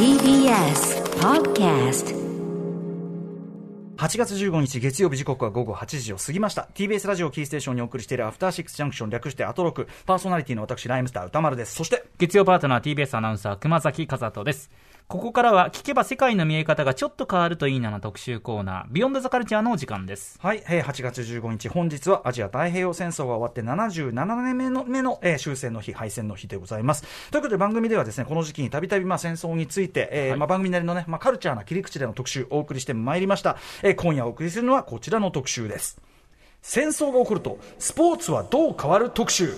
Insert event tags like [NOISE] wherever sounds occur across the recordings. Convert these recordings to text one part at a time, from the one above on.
TBS Podcast. 8月15日月曜日時刻は午後8時を過ぎました。TBS ラジオキーステーションにお送りしているアフターシックスジャンクション略してアトロク。パーソナリティの私ライムスター歌丸です。そして月曜パートナー TBS アナウンサー熊崎和人です。ここからは聞けば世界の見え方がちょっと変わるといいなの特集コーナービヨンドザカルチャーのお時間です。はい、えー8月15日本日はアジア太平洋戦争が終わって77年目の目の、えー終戦の日敗戦の日でございます。ということで番組ではですねこの時期にたびたびまあ戦争について、えーまあ、番組なりのね、まあ、カルチャーな切り口での特集をお送りしてまいりました、えー今夜お送りするのはこちらの特集です。戦争が起こるとスポーツはどう変わる特集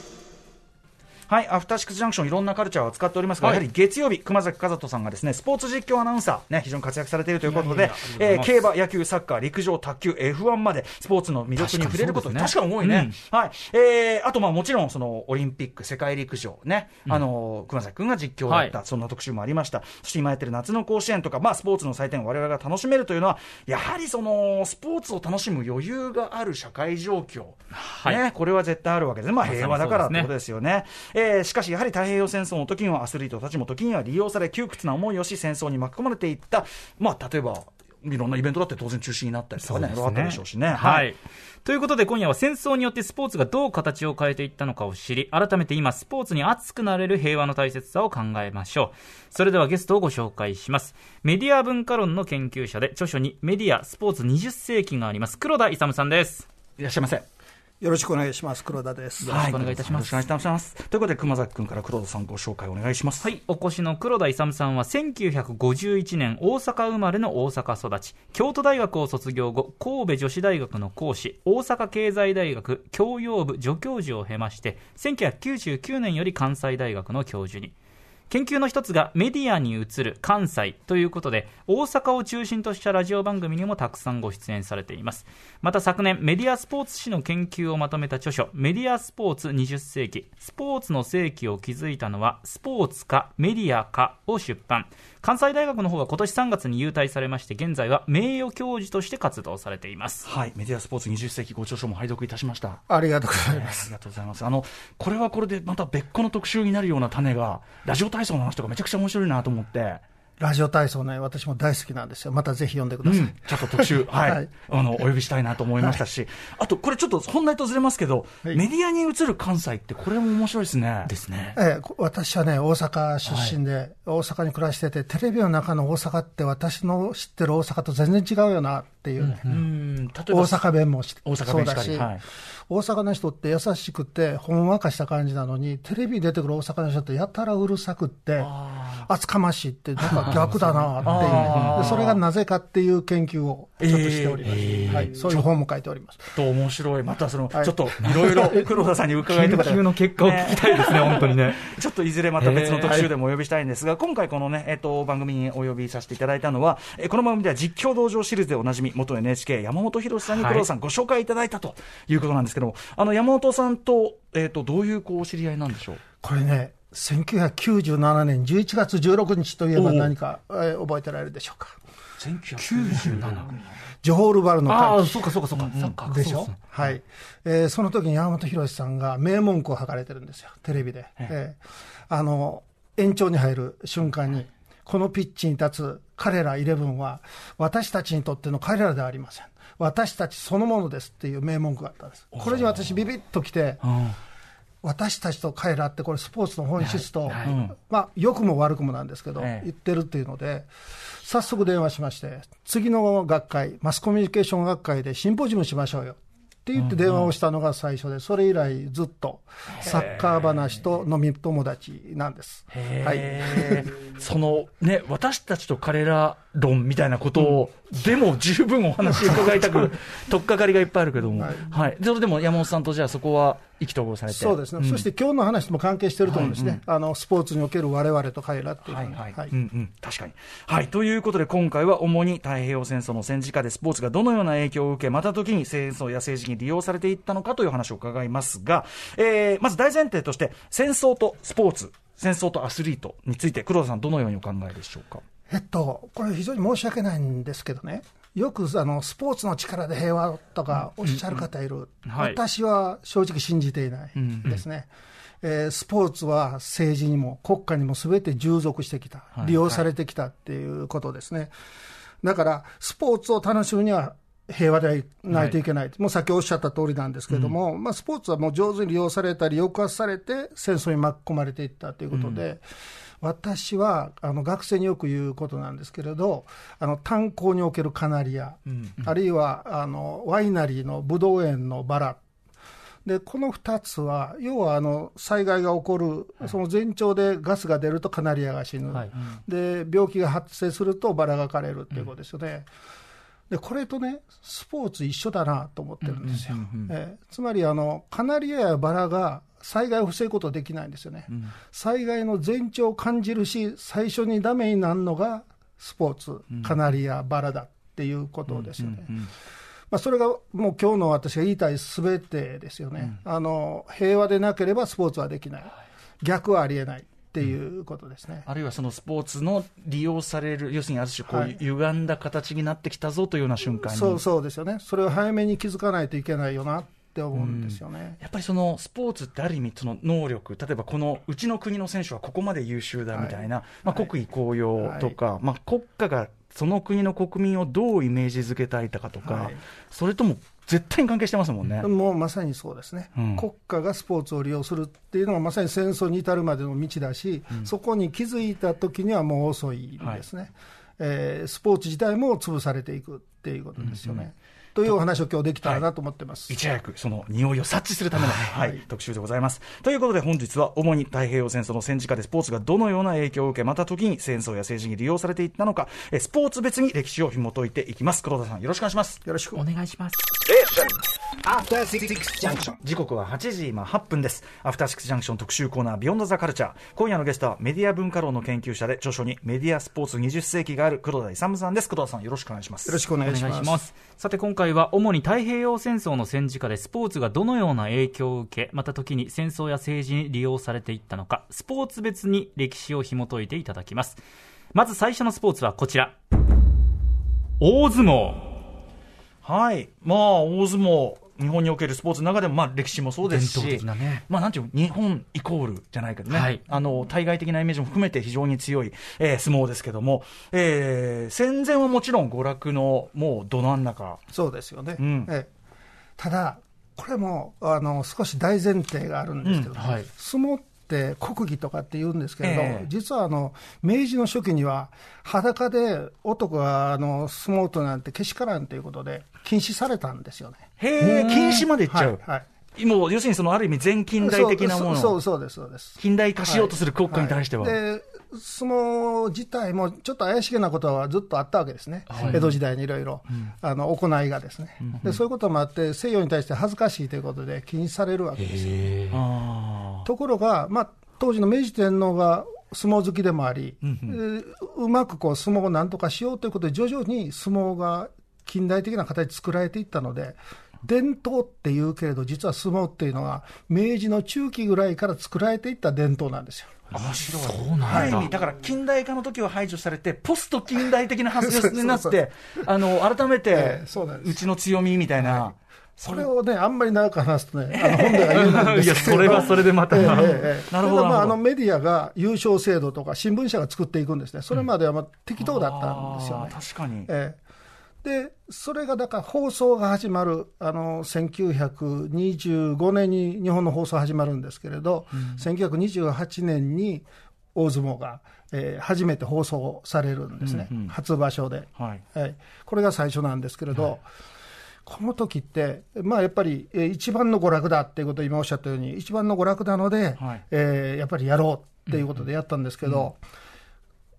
はい、アフターシックスジャンクションいろんなカルチャーを扱っておりますが、はいやはり月曜日、熊崎和人さんがですね、スポーツ実況アナウンサー、ね、非常に活躍されているということで、競馬、野球、サッカー、陸上、卓球、F1 まで、スポーツの魅力に触れること、確かね確かに多いね。はい。えー、あと、まあもちろん、その、オリンピック、世界陸上、ね、あの、熊崎くんが実況だった、はいそんな特集もありました。そして今やってる夏の甲子園とか、まあスポーツの祭典を我々が楽しめるというのは、やはりその、スポーツを楽しむ余裕がある社会状況。はいね、これは絶対あるわけです。まあ平和だからってことですよね。えーしかしやはり太平洋戦争の時にはアスリートたちも時には利用され窮屈な思いをし戦争に巻き込まれていった、まあ例えば、いろんなイベントだって当然中止になったりとかね、あったでしょうしね。はい。ということで今夜は戦争によってスポーツがどう形を変えていったのかを知り、改めて今スポーツに熱くなれる平和の大切さを考えましょう。それではゲストをご紹介します。メディア文化論の研究者で著書にメディア、スポーツ20世紀があります。黒田勇さんです。いらっしゃいませ。よろしくお願いします。黒田です。よろしくお願いいたしますよろしくお願いいたします。ということで、熊崎君から黒田さんご紹介お願いします。はい、お越しの黒田勇さんは1951年大阪生まれの大阪育ち京都大学を卒業後神戸女子大学の講師大阪経済大学教養部助教授を経まして1999年より関西大学の教授に研究の一つがメディアに映る関西ということで大阪を中心としたラジオ番組にもたくさんご出演されています。また昨年メディアスポーツ史の研究をまとめた著書メディアスポーツ20世紀スポーツの世紀を築いたのはスポーツかメディアかを出版。関西大学の方は今年3月に優退されまして現在は名誉教授として活動されていますはい、メディアスポーツ20世紀ご著書も拝読いたしました。ありがとうございあます。りがとうございます。あの、これはこれでまた別個の特集になるような種が、ラジオ体操の話とかめちゃくちゃ面白いなと思って、ラジオ体操ね、私も大好きなんですよ。またぜひ読んでください。ちょっと特集、[LAUGHS] はい、はい。あの、お呼びしたいなと思いましたし、あと、これちょっと本題とずれますけど、はい。メディアに映る関西って、これも面白いですね。ですね。ええこ私はね、大阪出身で、大阪に暮らしてて、テレビの中の大阪って私の知ってる大阪と全然違うよなっていう。ね、うん、例えば、大阪弁もし。大阪弁しかり、はい。大阪の人って優しくて、ほんわかした感じなのに、テレビに出てくる大阪の人ってやたらうるさくって、厚かましいって、なんか逆だなっていう。[LAUGHS] それがなぜかっていう研究をちょっとしております。はい、そういう本も書いております。と面白い、またその、はい。ちょっといろいろ黒田さんに伺いたかった研究の結果を聞きたいですね [LAUGHS] 本当にね。ちょっといずれまた別の特集でもお呼びしたいんですが、今回このね、えっと、番組にお呼びさせていただいたのは、えこの番組では実況道場シリーズでおなじみ、元 NHK 山本博さんにはい。黒田さんご紹介いただいたということなんですけども、あの、山本さんと、えっと、どういうこうお知り合いなんでしょう？これね、1997年11月16日といえば何か、えー覚えてられるでしょうか？1997ジョホールバルのああ会そうかそうかそうか、サッカーでしょ？はい。えーその時に山本博さんが名文句を吐かれてるんですよ、テレビで。えーあの、延長に入る瞬間に、このピッチに立つ彼らイレブンは、私たちにとっての彼らではありません。私たちそのものですっていう名文句があったんです。これに私ビビッときて、私たちと彼らってこれスポーツの本質と、まあ良くも悪くもなんですけど、ええ言ってるっていうので、早速電話しまして、次の学会、マスコミュニケーション学会でシンポジウムしましょうよ。って言って電話をしたのが最初で、それ以来ずっとサッカー話と飲み友達なんです。はい。そのね、私たちと彼ら論みたいなことを、でも十分お話伺いたく、[LAUGHS] とっかかりがいっぱいあるけども、ははい。い。それでも山本さんとじゃあそこは意気投合されて。そうですね、ん。そして今日の話とも関係してると思うんですね、あのスポーツにおける我々と彼らっていうのは。い。はい。うんうん、確かに。はい、ということで今回は主に太平洋戦争の戦時下でスポーツがどのような影響を受け、また時に戦争や政治に利用されていったのかという話を伺いますが、えーまず大前提として、戦争とスポーツ、戦争とアスリートについて、黒田さん、どのようにお考えでしょうか？えっと、これ、非常に申し訳ないんですけどね、よくあのスポーツの力で平和とかおっしゃる方いる、はい。私は正直信じていないですね。えースポーツは政治にも国家にもすべて従属してきた、はい。利用されてきたっていうことですね。だから、スポーツを楽しむには平和でないといけない、もうさっきおっしゃった通りなんですけれども、まあ、スポーツはもう上手に利用されたり、抑圧されて、戦争に巻き込まれていったということで、私はあの学生によく言うことなんですけれど、あの炭鉱におけるカナリア、あるいはあのワイナリーのブドウ園のバラ。でこの2つは、要はあの災害が起こる、その前兆でガスが出るとカナリアが死ぬ、はいで病気が発生するとバラが枯れるっていうことですよね。でこれとね、スポーツ一緒だなと思ってるんですよ。えーつまりあの、カナリアやバラが災害を防ぐことできないんですよね。災害の前兆を感じるし、最初にダメになるのがスポーツ、カナリア、バラだっていうことですよね。まあ、それがもう今日の私が言いたいすべてですよね、あの、平和でなければスポーツはできない、逆はありえないっていうことですね。あるいはそのスポーツの利用される、要するにある種こう、はい。歪んだ形になってきたぞというような瞬間に、そうそうですよね、それを早めに気づかないといけないよな。って思うんですよね。やっぱりそのスポーツってある意味、その能力、例えばこのうちの国の選手はここまで優秀だみたいな、まあ、はい。国威高揚とか、まあ、国家がその国の国民をどうイメージづけたいかとか、はい。それとも絶対に関係してますもんね。もうまさにそうですね、うん。国家がスポーツを利用するっていうのがまさに戦争に至るまでの道だし、そこに気づいた時にはもう遅いんですね、えースポーツ自体も潰されていくっていうことですよね。というお話を今日できたらなと思ってます。いち早くその匂いを察知するための、はいはい特集でございます。ということで本日は主に太平洋戦争の戦時下でスポーツがどのような影響を受け、また時に戦争や政治に利用されていったのか、えスポーツ別に歴史を紐解いていきます。黒田さんよろしくお願いします。よろしくお願いします。After Six Junction. 時刻は8時今8分です。アフターシックスジャンクション特集コーナービヨンドザカルチャー。今夜のゲストはメディア文化論の研究者で著書にメディアスポーツ20世紀がある黒田勇さんです。黒田さんよろしくお願いします。よろしくお願いします。お願いします。さて今回は主に太平洋戦争の戦時下でスポーツがどのような影響を受け、また時に戦争や政治に利用されていったのか、スポーツ別に歴史を紐解いていただきます。まず最初のスポーツはこちら。大相撲。はい。まあ、大相撲。日本におけるスポーツの中でも、まあ、歴史もそうですし、伝統的なね。まあ、なんていうの日本イコールじゃないけどね、はい。あの、対外的なイメージも含めて非常に強い、えー相撲ですけども、えー戦前はもちろん娯楽のもうど真ん中。そうですよね。うん。ええただ、これもあの少し大前提があるんですけど、うん。はい。相撲って国技とかって言うんですけれど、ええ。実はあの明治の初期には、裸で男があの相撲となんてけしからんということで、禁止されたんですよね。へえ、禁止までいっちゃう。はいはい。もう、要するにそのある意味全近代的なものをそうそうそうです、そうです。近代化しようとする国家に対しては。いで相撲自体もちょっと怪しげなことはずっとあったわけですね、はい。江戸時代にいろいろあの行いがですね、で、そういうこともあって、西洋に対して恥ずかしいということで禁止されるわけですよ。あところが、まあ、当時の明治天皇が相撲好きでもあり、えーうまくこう相撲をなんとかしようということで、徐々に相撲が近代的な形で作られていったので、伝統っていうけれど、実は相撲っていうのは、明治の中期ぐらいから作られていった伝統なんですよ。あ、面白い。そうなんだ。ある意味、だから近代化の時は排除されて、ポスト近代的な発想になって、[LAUGHS] あの、改めてうちの強みみたいな。それをね、あんまり長く話すとね、あの [LAUGHS] 本では言うんですけど。いやそれはそれでまた。ええええええ。なるほどそれがまあ、あのメディアが優勝制度とか、新聞社が作っていくんですね、それまではまあ適当だったんですよね。確かに。ええで、それがだから放送が始まる、あの1925年に日本の放送始まるんですけれど、1928年に大相撲が、えー初めて放送されるんですね、うんうん。初場所で。はい。はい、これが最初なんですけれど、この時って、まあ、やっぱり、えー一番の娯楽だっていうことを今おっしゃったように、一番の娯楽なので、はい。えーやっぱりやろうっていうことでやったんですけど、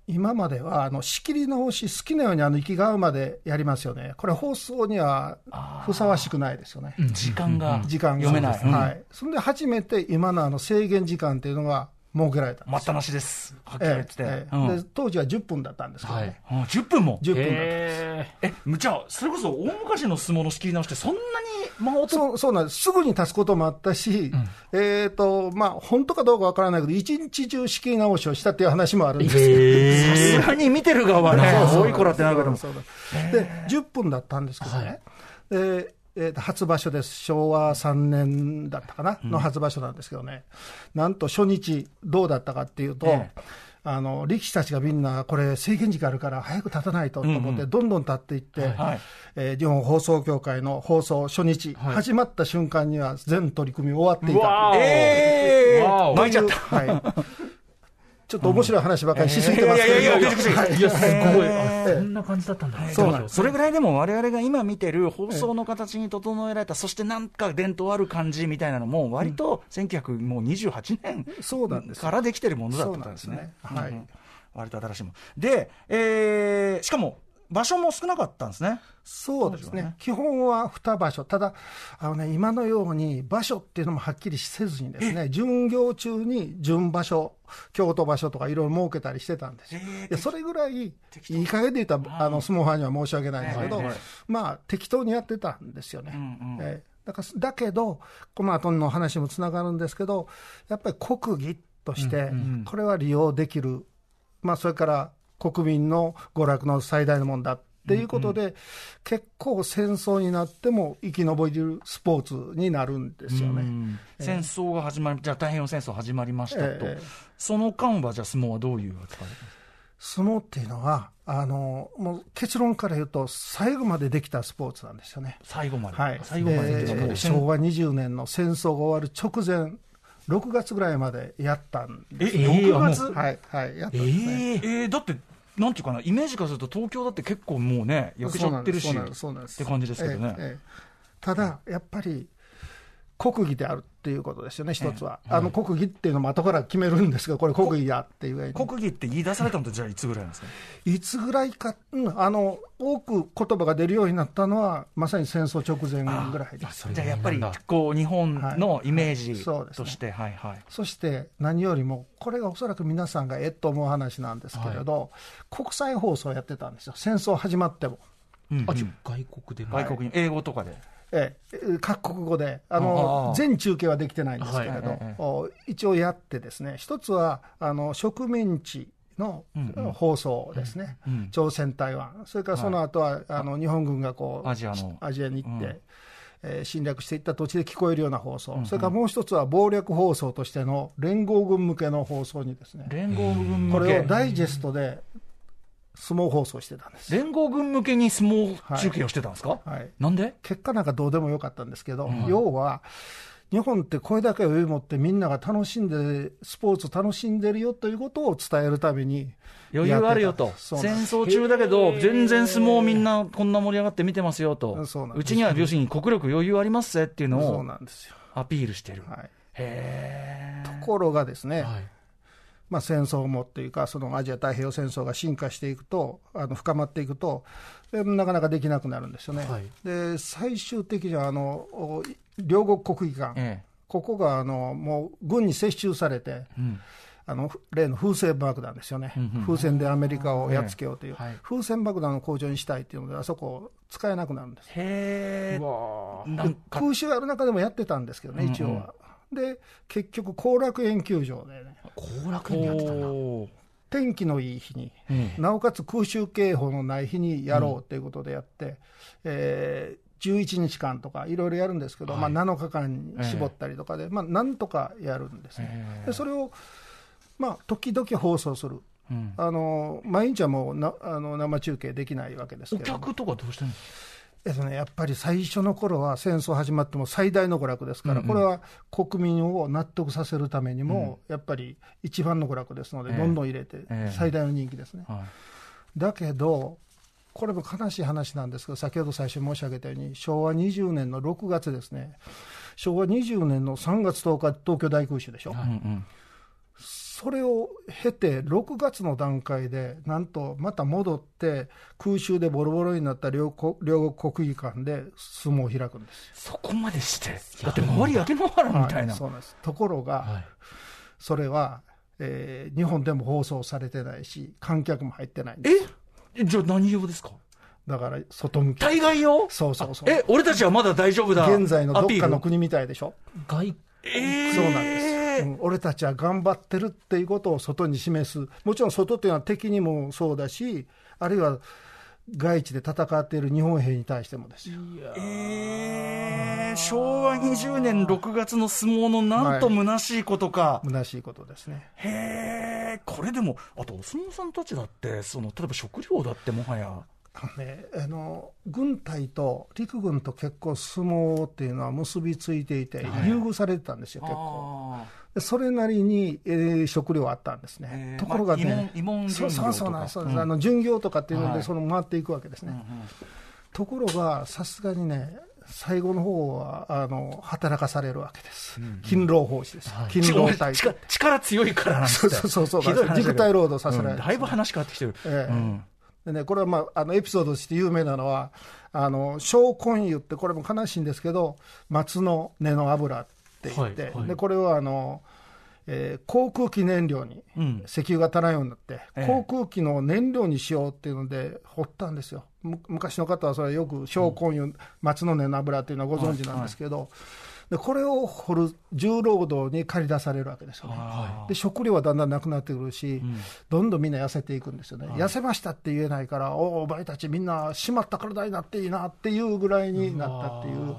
今まではあの仕切り直し、好きなようにあの息が合うまでやりますよね、これ、放送にはふさわしくないですよね、時間が時間が。読めない。うん。はい、それで初めて今のあの制限時間っていうのが設けられたんです。待ったなしです。はっきり言って。て。ええうん。で当時は10分だったんですけどね、うん10分も。10分だったんです。へえ、じゃあ、それこそ大昔の相撲の仕切り直しってそんなに間をそうそうなんです、すぐに立つこともあったし、えーとまあ、本当かどうかわからないけど、一日中仕切り直しをしたっていう話もあるんですさすがに見てる側はね、そうそう。多い子らってなるけども。で10分だったんですけどね、でえーと初場所です、昭和3年だったかな、の初場所なんですけどね、なんと初日、どうだったかっていうと、えあの力士たちがみんな、これ、制限時間あるから早く立たないとと思って、どんどん立っていって、はいえー日本放送協会の放送初日、始まった瞬間には全取り組み終わっていたえー。わお巻いちゃった。はい、ちょっと面白い話ばっかりしすぎてますけど、いやいやいやいい。や、すごい。そんな感じだったんだ。そうなんそれぐらいでも我々が今見てる放送の形に整えられた、そしてなんか伝統ある感じみたいなのも、割と1928年そうなんですよ。からできてるものだったんですね。はい。うん。割と新しいもの。で、えーしかも場所も少なかったんですね。そうですね。ね。基本は2場所、ただあの、ね、今のように場所っていうのもはっきりせずに、ですね巡業中に準場所、京都場所とかいろいろ設けたりしてたんですよ。それぐらい、いい加減で言ったら、あの相撲ファンには申し訳ないんですけど、まあ、適当にやってたんですよね。うんうんえーだからだけど、この後の話もつながるんですけど、やっぱり国技として、これは利用できる、まあ、それから国民の娯楽の最大のもんだっていうことで、結構戦争になっても生き延びるスポーツになるんですよね。うん。戦争が始まり、じゃあ太平洋戦争始まりましたと、ええ。その間はじゃあ相撲はどういう扱い相撲っていうのはあのもう結論から言うと最後までできたスポーツなんですよね。最後まで、はい、最後までで昭和20年の戦争が終わる直前6月ぐらいまでやったんえ、です、えー6月、はいはいやったえんですね、ええーだって、なんていうかな、イメージからすると、東京だって結構もうね、焼けちゃってるし、って感じですけどね。ええええ。ただやっぱり国技であるっていうことですよね一つは、あの国技っていうのも後から決めるんですけどこれ国技やっていう国技って言い出されたのって、じゃあいつぐらいなんですか？いつぐらいか、うんあの多く言葉が出るようになったのはまさに戦争直前ぐらいです。じゃあやっぱりこう日本のイメージそうですねとして、はいはい。そして何よりも、これがおそらく皆さんがえっと思う話なんですけれど、国際放送やってたんですよ、戦争始まっても。外国でも。外国に英語とかで。ええ、各国語でああのあ全中継はできてないんですけれど、はい一応やってですね一つはあの植民地のうんうん。放送ですね、うん朝鮮、台湾、それからその後は、あの日本軍がこうアジアの。アジアに行って、うん。えー侵略していった土地で聞こえるような放送、それからもう一つは謀略放送としての連合軍向けの放送にですね、連合軍こ向け。れをダイジェストで相撲放送してたんです。連合軍向けに相撲中継をしてたんですか、はい。なんで？結果なんかどうでもよかったんですけど、要は、日本ってこれだけ余裕持ってみんなが楽しんで、スポーツ楽しんでるよということを伝えるために、余裕あるよと、戦争中だけど、全然相撲みんなこんな盛り上がって見てますよと、そうちには要するに国力余裕ありますぜっていうのを。アピールしてる。はい、へところがですね、はい。まあ、戦争もっていうか、そのアジア太平洋戦争が進化していくと、あの深まっていくと、えなかなかできなくなるんですよね。はいで最終的にはあのお両国国技館、え。えここがあのもう軍に接収されて、え。うん。あの例の風船爆弾ですよね、うんうん風船でアメリカをやっつけようという、ええはい風船爆弾を工場にしたいっていうので、あそこ使えなくなるんです。へ空襲やる中でもやってたんですけどね、一応は。で、結局、後楽園球場でね、後楽園にやってたんだ。おー。天気のいい日に、うん。なおかつ空襲警報のない日にやろうということでやって、えー11日間とかいろいろやるんですけど、まあ、7日間に絞ったりとかで、まあ、なんとかやるんですね。ええ。でそれを、まあ、時々放送する。うん。あの毎日はもうなあの生中継できないわけですおけども。客とかどうしてるんですえね、やっぱり最初の頃は戦争始まっても最大の娯楽ですから、うんうん。これは国民を納得させるためにも、やっぱり一番の娯楽ですので、ええ。どんどん入れて、ええ。最大の人気ですね。か、はい。だけど、これも悲しい話なんですけど、先ほど最初申し上げたように、昭和20年の6月ですね、昭和20年の3月10日、東京大空襲でしょ、うんうんそれを経て、6月の段階で、なんとまた戻って、空襲でボロボロになった両国両国国技館で相撲を開くんです。そこまでして、だって周り焼け野原よ、みたいな。はい。そうなんです。ところが、はい。それは、えー日本でも放送されてないし、観客も入ってないんです。え？じゃあ何用ですか？だから外向き、対外用？そうそうそう、え、俺たちはまだ大丈夫だ。現在のどっかの国みたいでしょ？外、えー。そうなんです、うん俺たちは頑張ってるっていうことを外に示す、もちろん外っていうのは敵にもそうだし、あるいは外地で戦っている日本兵に対してもですよ。えー、昭和20年6月の相撲のなんと虚しいことか。虚しいことですね。へえ、これでも、あとお相撲さんたちだって、その例えば食料だってもはや。あのね、あの軍隊と陸軍と結構相撲っていうのは結びついていて、優遇されてたんですよ、結構。それなりに、えー食料あったんですね。ところがね、そうそうそうなんですそうんあの巡業とかっていうのはい。で、その回っていくわけですね。ところが、さすがにね、最後の方はあの働かされるわけです。勤労奉仕です。勤労力隊。力力強いからなんそうて。そうそうそう肉体労働させられるうん。だいぶ話変わってきてる。ええ。うんでね、これは、まあ、あのエピソードとして有名なのは、あの小根油って、これも悲しいんですけど、松の根の油って言って、はいはい。でこれはあの、えー航空機燃料にうん。石油が足らんようになって、ええ。航空機の燃料にしようっていうので、掘ったんですよ、む昔の方はそれはよく小根油、松の根の油っていうのはご存知なんですけど、でこれを掘る重労働に駆り出されるわけですよね。で食料はだんだんなくなってくるし、どんどんみんな痩せていくんですよね、痩せましたって言えないから、おお、お前たちみんな、締まった体になっていいなっていうぐらいになったっていう、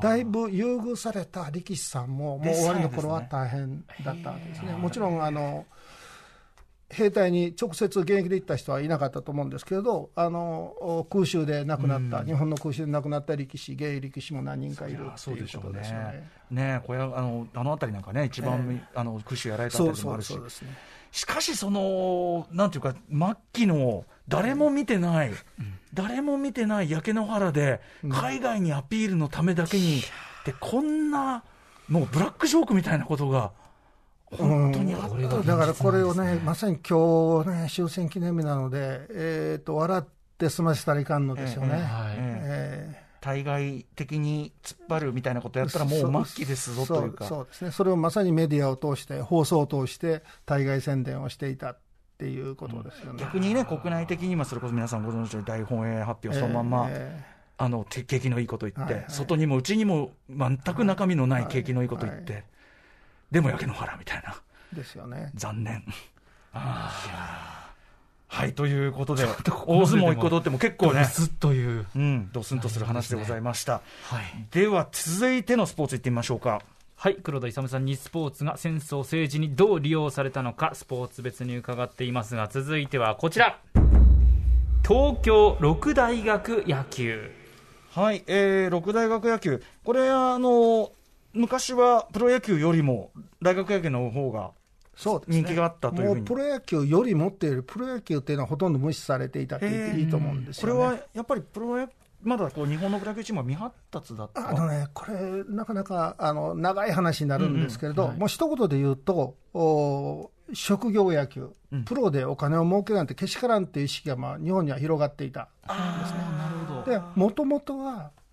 だいぶ優遇された力士さんも、もう終わりの頃は大変だったわけですね。もちろんあの兵隊に直接現役で行った人はいなかったと思うんですけれど、あの空襲で亡くなった、日本の空襲で亡くなった力士、現役力士も何人かいるってそういうことでしょうねですよね。。ねえ、これあのあの辺りなんかね、一番、あの空襲やられたあそうそうたりでもあるしそう、ですね。しかし、そのなんていうか、末期の誰も見てない、誰も見てない焼け野原で、海外にアピールのためだけに、でこんな、もうブラックジョークみたいなことが、本当にあっただからこれをね、まさに今日ね、終戦記念日なので、えー、と笑って済ませたらいかんのですよね。対外的に突っ張るみたいなことやったら、もう末期ですぞというか。そうですね、それをまさにメディアを通して、放送を通して、対外宣伝をしていたっていうことですよね。逆にね、国内的に、まあ、それこそ皆さんご存知のように大本営発表そのまんま、えあのて景気のいいこと言って、はいはい。外にも内にも全く中身のない景気のいいこと言って、はでも焼け野原みたいな、ーですよね。残念。あーはい、ということで、大相撲一個取っても結構ね、ずっという。うん、ドスンとする話でございました。はい。では、続いてのスポーツいってみましょうか。はい、黒田勇さんにスポーツが戦争、政治にどう利用されたのか、スポーツ別に伺っていますが、続いてはこちら。東京六大学野球。はい、えー、六大学野球、これ、あの、昔はプロ野球よりも大学野球の方がそうですね。人気があったというもうプロ野球よりもっていうより、プロ野球っていうのはほとんど無視されていたって言っていいと思うんですよ、ね。これはやっぱりプロ野まだこう日本のプロ野球チームは未発達だった。あのね、これ、なかなかあの長い話になるんですけれど、もう一言で言うと、お職業野球、プロでお金を儲けるなんてけしからんっていう意識が、まあ、日本には広がっていたんですね。で、もともとは、ス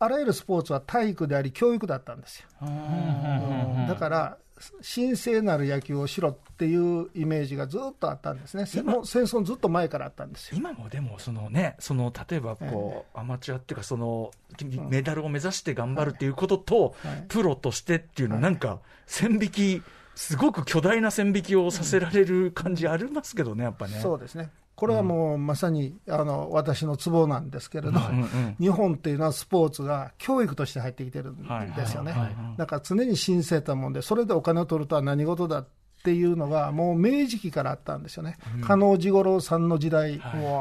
あらゆるスポーツは体育であり、教育だったんですよ。だから、神聖なる野球をしろっていうイメージがずっとあったんですね、せもう戦争のずっと前からあったんですよ。今もでもそのねその例えばこう、アマチュアっていうかそのメダルを目指して頑張るっていうことと、はいプロとしてっていうのなんか線引きすごく巨大な線引きをさせられる感じありますけどねやっぱね。そうですね。これはもうまさにあの私のツボなんですけれど、うんうん日本っていうのはスポーツが教育として入ってきてるんですよね。だから常に神聖たもんで、それでお金を取るとは何事だっていうのが、もう明治期からあったんですよね。加納治五郎さんの時代、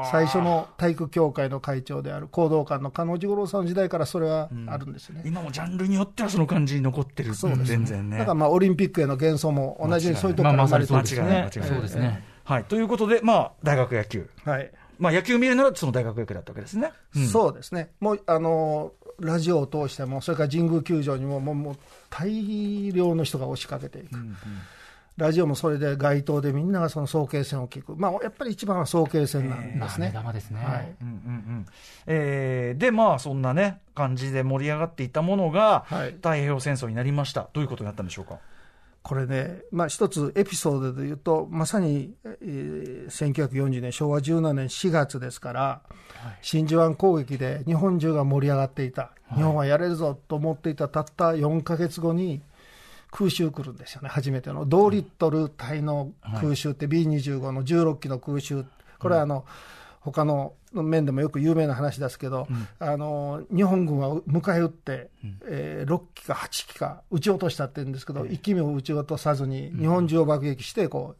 最初の体育協会の会長である講道館の加納治五郎さんの時代からそれはあるんですよね。今もジャンルによってはその感じに残ってる。そうです全然ね。だからまあオリンピックへの幻想も同じようにそういうところから生まれてるんです間違いない。間違いない。そうですね。はい、ということで、まあ、大学野球、はい。まあ、野球見るならその大学野球だったわけですね。うんそうですね、もうあのラジオを通しても、それから神宮球場にも、もうもう大量の人が押しかけていく、ラジオもそれで街頭でみんながその早慶戦を聞く、まあ、やっぱり一番は早慶戦なんですね。玉ですね。はいうんうんうんえーで、まあ、そんなね、感じで盛り上がっていたものが、はい太平洋戦争になりました。どういうことになったんでしょうか？これね、まあ、一つエピソードで言うと、まさに、えー1940年、昭和17年4月ですから、真珠湾攻撃で日本中が盛り上がっていた、日本はやれるぞと思っていたたった4か月後に、空襲来るんですよね、初めての。同リットル隊の空襲って B25 の16機の空襲、これはあの、他の面でもよく有名な話ですけど、あの日本軍は迎え撃って、えー6機か8機か撃ち落としたって言うんですけど、1機目を撃ち落とさずに、日本中を爆撃してこ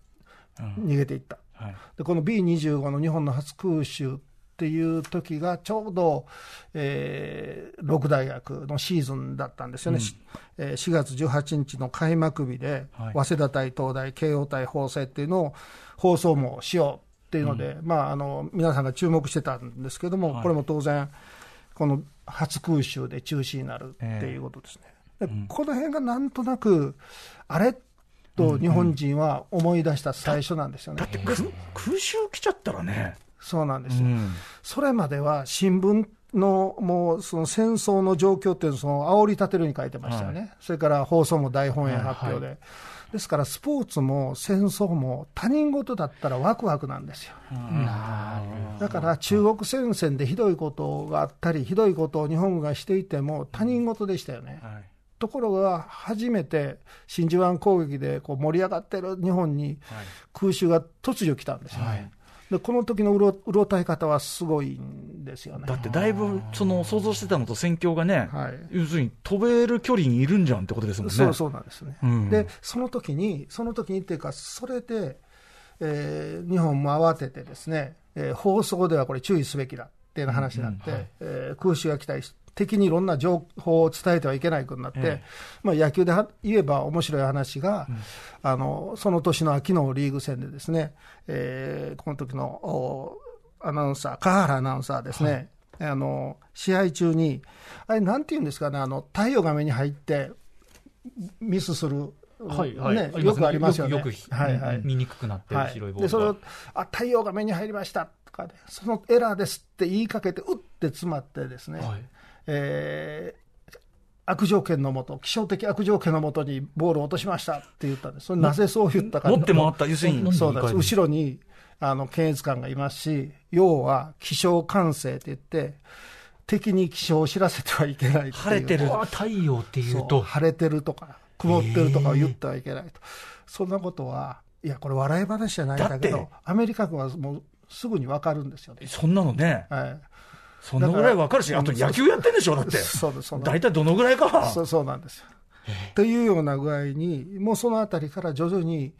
う、逃げていった。はい。でこの B25 の日本の初空襲っていう時がちょうど、えー、六大学のシーズンだったんですよね、しえー4月18日の開幕日で、はい。早稲田対東大、慶応対法政っていうのを放送もしようっていうので、まあ、あの皆さんが注目してたんですけども、はい。これも当然、この初空襲で中止になるっていうことですね。でこの辺がなんとなく、あれ？と日本人は思い出した最初なんですよね。だって空空襲来ちゃったらね、そうなんですよ、うん。それまでは新聞のもうその戦争の状況っていうのをその煽り立てるに書いてましたよね、それから放送も大本営発表で、ですからスポーツも戦争も他人事だったらワクワクなんですよ。だから中国戦線でひどいことがあったり、ひどいことを日本がしていても他人事でしたよね。はいところが初めて真珠湾攻撃でこう盛り上がってる日本に空襲が突如来たんですよね。でこの時のうろうろたえ方はすごいんですよね。だってだいぶその想像してたのと戦況がね、はい要するに飛べる距離にいるんじゃんってことですもんね。そうそうなんですね。うんで、その時に、その時にっていうか、それで、えー日本も慌ててですね、えー放送ではこれ注意すべきだっていう話になって、えー空襲が来たりし敵にいろんな情報を伝えてはいけないことになって、ええ。まあ、野球では言えば面白い話が、あのその年の秋のリーグ戦でですね、えーこの時のおアナウンサー、川原アナウンサーですね、あの試合中に、あれ、なんていうんですかね、あの太陽が目に入って、ミスする、はいはい。ね、よくありますよね。よくはいはい。見にくくなってるはい。白いボールそれをあ太陽が目に入りましたとかで、そのエラーですって言いかけて、うって詰まってですね、はいえー悪条件のもと、気象的悪条件のもとにボールを落としましたって言ったんです、それなぜそう言ったか。持って回った、要するに、そうなんです。後ろにあの検閲官がいますし、要は気象管制って言って、敵に気象を知らせてはいけない晴れてる。太陽っていうそうと晴れてるとか、曇ってるとかを言ってはいけないと、そんなことは、いや、これ、笑い話じゃないんだけど、アメリカ軍はもうすぐに分かるんですよね。そんなのね、はいそんなぐらいわかるし、あと野球やってんでしょ、だって。そうですそうなんです大体どのぐらいか。そうそうなんですよ。というような具合に、もうそのあたりから徐々に、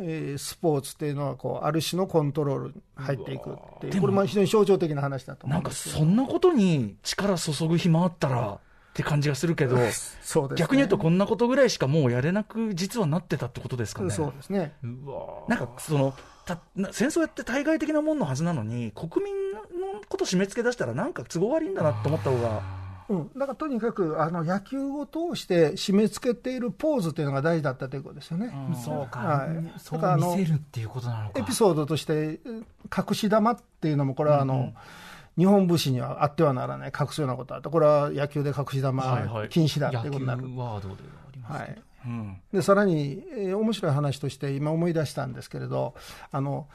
えースポーツっていうのはこう、ある種のコントロールに入っていくっていう、これも非常に象徴的な話だと思なかうんんですけどそんなことに力注ぐ暇あったらって感じがするけど、[LAUGHS] そうですね逆に言うと、こんなことぐらいしかもうやれなく、実はなってたってことですかね。そうですね。うわなんかそのたな戦争やって対外的なもんのはずなのに、国民のこと締め付け出したら、なんか都合悪いんだなと思った方が、うん、だからとにかくあの野球を通して締め付けているポーズっていうのが大事だったということですよね。そうか、はい。そうだからあの見せるっていうことなのか。エピソードとして、隠し玉っていうのも、これはあの、日本武士にはあってはならない、隠すようなことあって、これは野球で隠し玉禁止だっていうことになる。野球ワードではありますけど、はい、うん。でさらに、えー面白い話として、今思い出したんですけれど、あの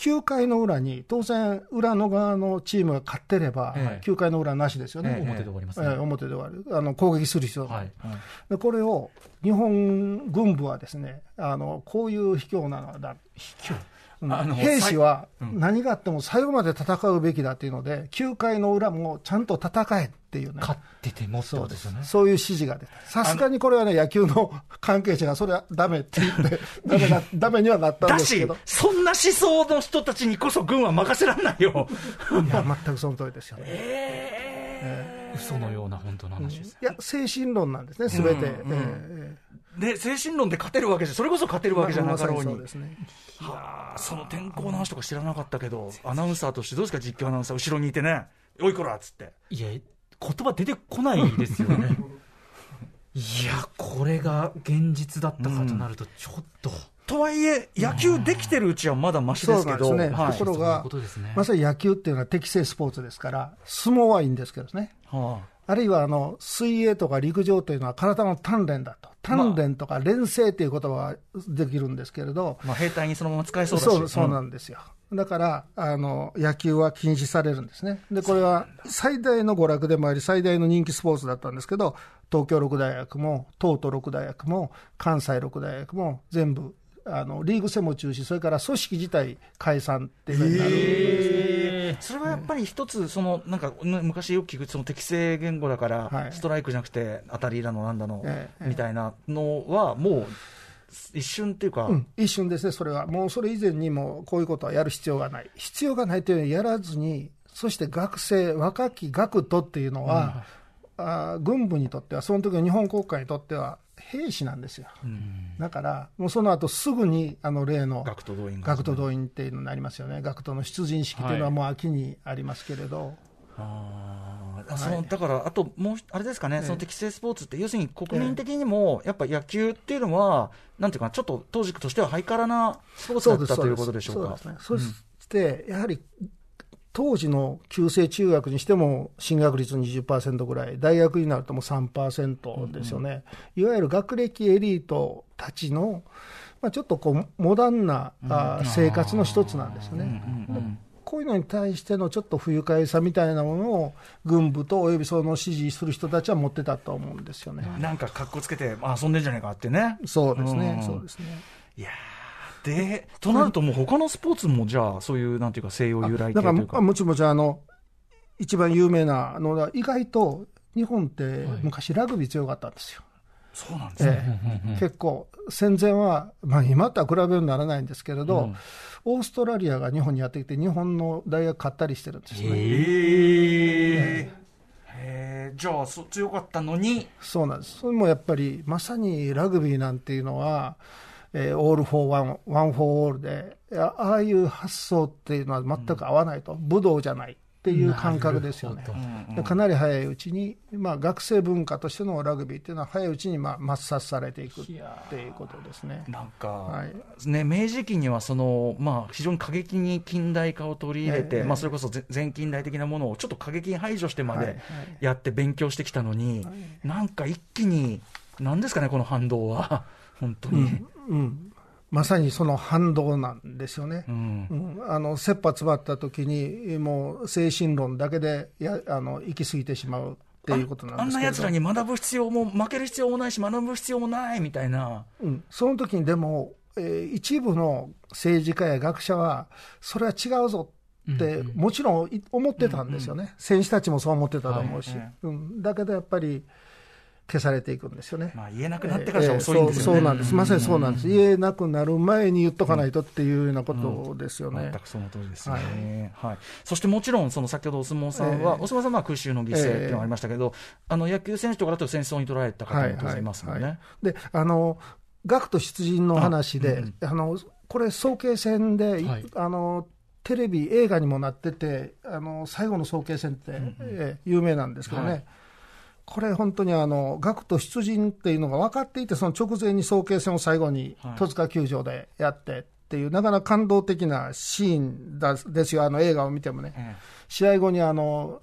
9回の裏に、当然、裏の側のチームが勝ってれば、ええ。9回の裏なしですよね、ええ表で終わりますえね、え表で終わる。あの攻撃する必要がないはい。でこれを日本軍部はですねあのこういう卑怯なのだ卑怯。うんあの兵士は何があっても最後まで戦うべきだっていうので、9回の裏もちゃんと戦えっていうね、勝っててもそうですよね。そういう指示が出た、さすがにこれはね、野球の関係者がそれはダメって言って、ダメなダメにはなったんだしですけど、、そんな思想の人たちにこそ軍は任せられないよ。いや、全くその通りですよね。嘘のような本当の話です、いや、精神論なんですね、すべて。うんうんええで、精神論で勝てるわけじゃ、それこそ勝てるわけじゃなかろうに。まさにそうで。すね。はあ、その天候の話とか知らなかったけど、アナウンサーとしてどうですか、実況アナウンサー、後ろにいてね、おいこらっつって。いや言葉出てこないですよね。[LAUGHS] いやこれが現実だったかとなるとちょっと、とはいえ、野球できてるうちはまだマシですけど、そうなんですねはい。ところがね。まさに野球っていうのは適正スポーツですから、相撲はいいんですけどね。はあるいはあの水泳とか陸上というのは体の鍛錬だと、鍛錬とか連成という言葉ができるんですけれど、あまあ、兵隊にそのまま使えそうだし。そうそうなんんですよ。だからあの、野球は禁止されるんですね。で、これは最大の娯楽でもあり、最大の人気スポーツだったんですけど、東京六大学も、東都六大学も、関西六大学も、全部、あのリーグ戦も中止、それから組織自体解散っていうふうになるんですね。えそれはやっぱり一つ、そのなんかむ昔よく聞くその適正言語だから、はいストライクじゃなくて当たりだのなんだの、ええみたいなのは、もう一瞬っていうか、うん、一瞬ですね、それは。もうそれ以前にもこういうことはやる必要がない。必要がないというのはやらずに、そして学生、若き学徒っていうのは、あー軍部にとっては、その時の日本国家にとっては兵士なんですよ。だから、もうその後すぐにあの例の学徒動員が学徒動員っていうのになりますよね。学徒の出陣式っていうのはもう秋にありますけれど。あーそのだから、あともう、あれですかね、その適正スポーツって、要するに国民的にも、やっぱ野球っていうのは、なんていうかな、ちょっと当時としてはハイカラなスポーツだったということでしょうか。そうですね。そして、やはり、当時の旧制中学にしても進学率20%ぐらい、大学になるともう3%ですよね、いわゆる学歴エリートたちの、まあ、ちょっとこうモダンな、あ生活の一つなんですよね。こういうのに対してのちょっと不愉快さみたいなものを、軍部とおよびその支持する人たちは持ってたと思うんですよね。なんか格好つけて、あ遊んでんじゃねえかってね。そうですね、うんそうですね。いやーで、となると、もう他のスポーツもじゃあ、そういうなんていうか、西洋由来系だか。らというか。もちもちあの一番有名なのは意外と日本って昔ラグビー強かったんですよ、そうなんですね。ええ。結構戦前は、まあ、今とは比べるならないんですけれど、オーストラリアが日本にやってきて日本の大学買ったりしてるんですよね、へえ。じゃあそ、強かったのに、そうなんです。それもやっぱりまさにラグビーなんていうのは、えーオール・フォー・ワン、ワン・フォー・オールであああいう発想っていうのは全く合わないと、武道じゃないっていう感覚ですよね。でかなり早いうちに、まあ、学生文化としてのラグビーっていうのは早いうちにまあ抹殺されていくっていうことですね。なんか、はい。ね、明治期にはその、まあ、非常に過激に近代化を取り入れて、ええまあ、それこそぜ前近代的なものをちょっと過激に排除してまではいはい。やって勉強してきたのに、なんか一気に、なんですかね、この反動は、本当に。うん、まさにその反動なんですよね。うん。うん。あの切羽詰まった時にもう精神論だけでやあの行き過ぎてしまうっていうことなんあんですけれど。な奴らに学ぶ必要も、負ける必要もないし、学ぶ必要もないみたいな。うん、その時にでも、えー一部の政治家や学者は、それは違うぞって、もちろんい思ってたんですよね、選手たちもそう思ってたと思うし、はいはい。うん、だけどやっぱり消されていくんですよね。まあ、言えなくなってからじゃ遅いんですよね。そうそうなんです、まさにそうなんです、言えなくなる前に言っとかないとっていうようなことですよね。全くその通りですよね、はい。そしてもちろん、その先ほどお相撲さんは、ええ。お相撲さんは空襲の犠牲っていうのがありましたけど、あの野球選手とかだと戦争に取られた方も当然いますもんね。であの学徒出陣の話で、あのこれ、早慶戦で、はい。あのテレビ、映画にもなってて、あの最後の早慶戦って、えー有名なんですけどね、はいこれ、本当にあの学徒出陣っていうのが分かっていて、その直前に早慶戦を最後にはい。戸塚球場でやってっていう、なかなか感動的なシーンだですよ、あの映画を見てもね。え試合後にあの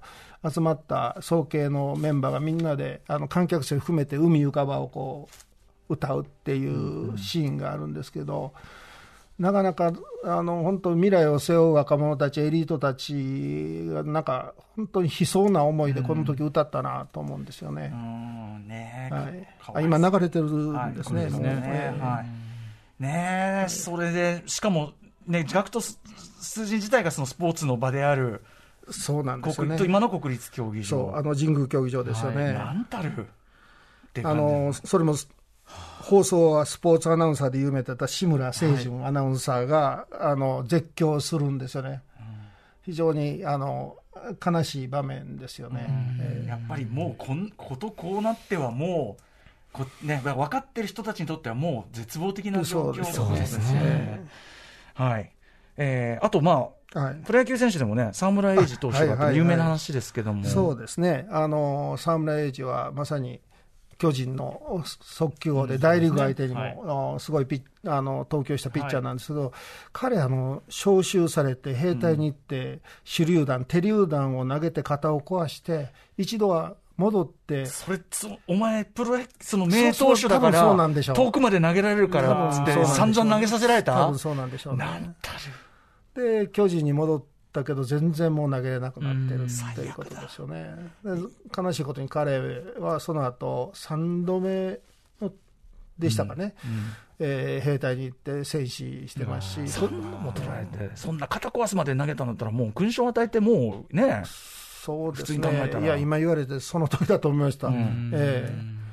集まった早慶のメンバーがみんなであの観客席含めて海ゆかばをこう歌うっていうシーンがあるんですけど、なかなかあの本当未来を背負う若者たちエリートたちがなんか本当に悲壮な思いでこの時歌ったなと思うんですよねう。んね今流れてるんですね。はいねええはいねえそれで、しかも、ね、学徒出陣自体がそのスポーツの場である、そうなんですよ国ね。と今の国立競技場。そうあの神宮競技場ですよね。なんたるあのそれも放送はスポーツアナウンサーで有名だった志村清純アナウンサーが、あの絶叫するんですよね、非常にあの悲しい場面ですよね。えやっぱりもうこん、ことこうなってはもう、こね、分かってる人たちにとってはもう絶望的な状況そうですね。はい。えーあと、まあ、ーはい。プロ野球選手でもね、沢村栄治投手が有名な話ですけども。そうですね、あの沢村栄治はまさに巨人の速球王で大リーグ相手にも、すごいピッあの投球したピッチャーなんですけど、彼あの、招集されて兵隊に行って、手榴弾、手榴弾を投げて肩を壊して、一度は戻って、それお前、プロその名投手だからんでしょう。遠くまで投げられるからっつって、散々投げさせられ多た分そうなんでしょうね。なんたで、巨人に戻ったけど、全然もう投げれなくなってるうんっていうことですよね。で悲しいことに彼はその後3度目のでしたかね、えー兵隊に行って戦死してますし、そんなのも取られて、そんな肩壊すまで投げたんだったら、もう勲章与えて、もうね、そうですね、いや、今言われて、その通りだと思いました。ん。えいやえ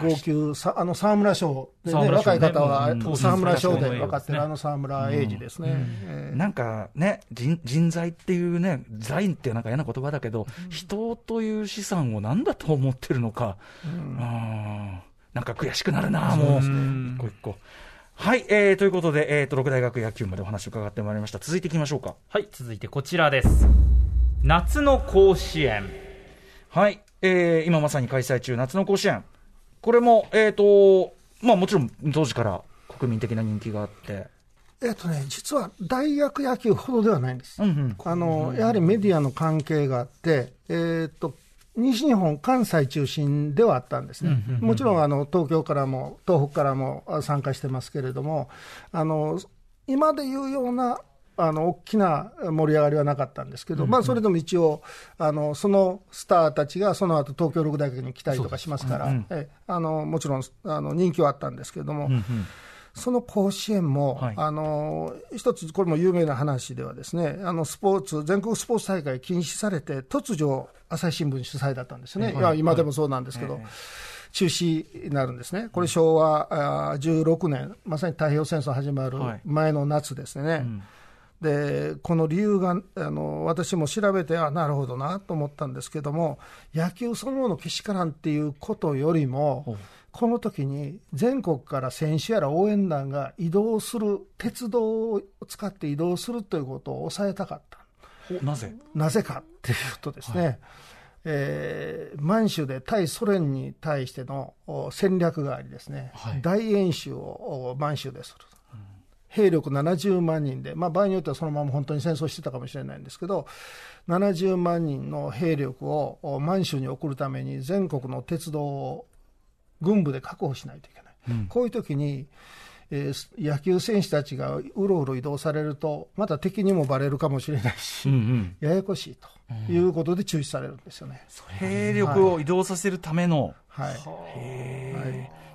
号泣さ、あの沢村賞でね、沢村賞ね若い方はうん沢村賞でうん分かってる、あの沢村栄治ですね。ええなんかね人、人材っていうね、財っていうなんか嫌な言葉だけど、人という資産を何だと思ってるのか、うん、なんか悔しくなるな、もう、一個一個。はい、えー、ということで、えーと、六大学野球までお話を伺ってまいりました。続いていきましょうか。はい、続いてこちらです。夏の甲子園。はい、えー、今まさに開催中、夏の甲子園。これも、えーと、まあもちろん当時から国民的な人気があって、えっとね、実は大学野球ほどではないんです。うんうん。あのやはりメディアの関係があって、えーっと西日本、関西中心ではあったんですね、もちろんあの東京からも東北からもあ参加してますけれども、あの今でいうようなあの大きな盛り上がりはなかったんですけど、まあ、それでも一応あの、そのスターたちがその後東京六大学に来たりとかしますから、えあのもちろんあの人気はあったんですけれども。その甲子園も、はい。あの一つ、これも有名な話ではですね、あのスポーツ、全国スポーツ大会禁止されて、突如、朝日新聞主催だったんですよね、い。や今でもそうなんですけど、中止になるんですね、これ、昭和あー16年、まさに太平洋戦争始まるはい。前の夏ですね。でこの理由があの私も調べてあなるほどなと思ったんですけども野球そのものけしからんっていうことよりもこの時に全国から選手やら応援団が移動する鉄道を使って移動するということを抑えたかった。おなぜ？なぜかっていうとですね、えー満州で対ソ連に対してのお戦略がありですね、大演習をお満州でする。兵力70万人で、まあ、場合によってはそのまま本当に戦争してたかもしれないんですけど、70万人の兵力をお満州に送るために、全国の鉄道を軍部で確保しないといけない、こういう時に、えー野球選手たちがうろうろ移動されると、また敵にもバレるかもしれないし、うんうん。ややこしいということで中止されるんですよね。兵力を移動させるための、はい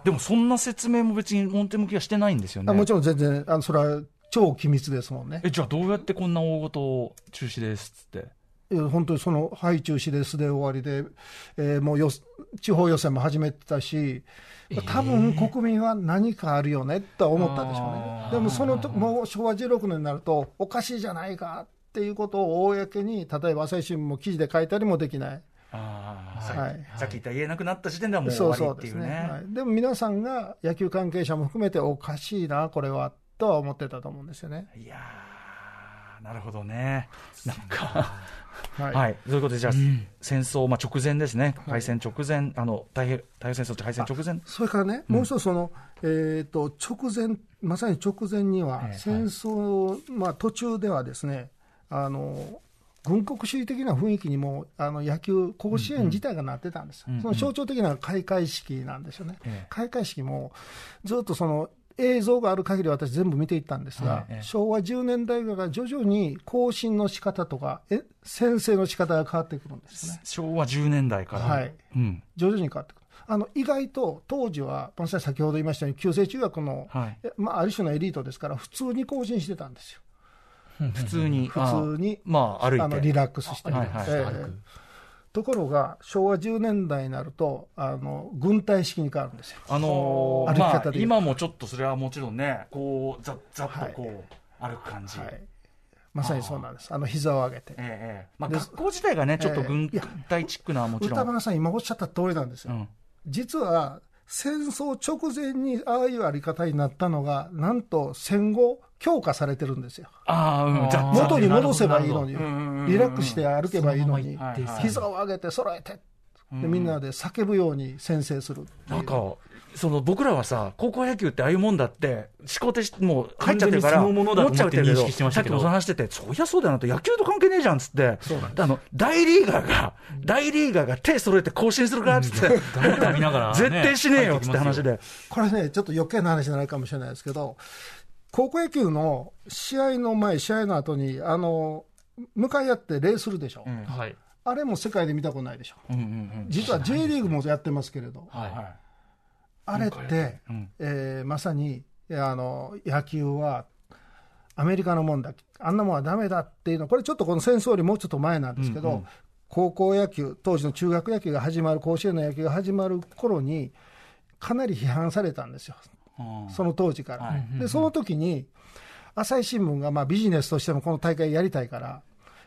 でもそんな説明も別に表向きはしてないんですよね。あもちろん全然、あのそれは超機密ですもんね。え、じゃあどうやってこんな大事を中止ですっつって。いや本当にその、はい、中止ですで終わりで、えーもうよ地方予選も始めてたし、多分国民は何かあるよねとは思ったんでしょうね。でもそのと、もう昭和16年になると、おかしいじゃないかっていうことを公に、例えば朝日新聞も記事で書いたりもできない。ああ、さはいさっき言った言えなくなった時点ではもう終そうわりっていうね。はい。でも皆さんが野球関係者も含めて、おかしいな、これは、とは思ってたと思うんですよね。いやー、なるほどね。なんか、はいはい。ということで、じゃあ、戦争、まあ、直前ですね。敗戦直前、あの、太平、太平洋戦争って敗戦直前？それからね、もう一つその、えー、と直前、まさに直前にはええ、戦争、まあ、途中ではですね、あの軍国主義的な雰囲気にもあの野球、甲子園自体がなってたんです、うんうんその象徴的な開会式なんですよね、ええ開会式もずっとその映像がある限り私、全部見ていったんですが、ええ昭和10年代が徐々に行進の仕方とか、え先生の仕方が変わってくるんですよね。昭和10年代から。はいうん。徐々に変わってくる。あの意外と当時は、まさに先ほど言いましたように、旧制中学の、はい。えまあ、ある種のエリートですから、普通に更新してたんですよ、普通に、普あ通に。まあ、歩いて。あのリラックスして、はいはいええ。ところが、昭和10年代になると、あの軍隊式に変わるんですよ。あのーまあ歩き方、で今もちょっとそれはもちろんね、こう、ざざっとこう、歩く感じ。はい、まさにそうなんです、あの膝を上げて。ええええ。まあ、で学校自体がね、ちょっと軍隊チックなもちろん。歌丸さん、今おっしゃった通りなんですよ。うん。実は戦争直前にああいうあり方になったのが、なんと戦後、強化されてるんですよ。ああ、うん、元に戻せばいいのに。リラックスして歩けばいいのに。まま膝を上げて揃えて、でみんなで叫ぶように宣誓するなんか、その僕らはさ、高校野球ってああいうもんだって、思考停止、もう入っちゃってるから、思っちゃってるけど、思って認識してましさっきたけど。もその話してて、そりゃそうだよなと、野球と関係ねえじゃんっつって、あの大リーガーが、大リーガーが手揃えて更新するからっつって、絶対しねえよっつって話で。これね、ちょっと余計な話じゃないかもしれないですけど、高校野球の試合の前、試合の後に、あの、向かい合って礼するでしょ。うん。はい。あれも世界で見たことないでしょ。うんうんうん実は J リーグもやってますけれど、はい。はい。あれって、うん。えーまさにあの野球はアメリカのもんだ、あんなもんはダメだっていうの、これちょっとこの戦争よりもうちょっと前なんですけど、うんうん。高校野球、当時の中学野球が始まる、甲子園の野球が始まる頃に、かなり批判されたんですよ、うんその当時から。はい。で、その時に、朝日新聞がまあビジネスとしてもこの大会やりたいから、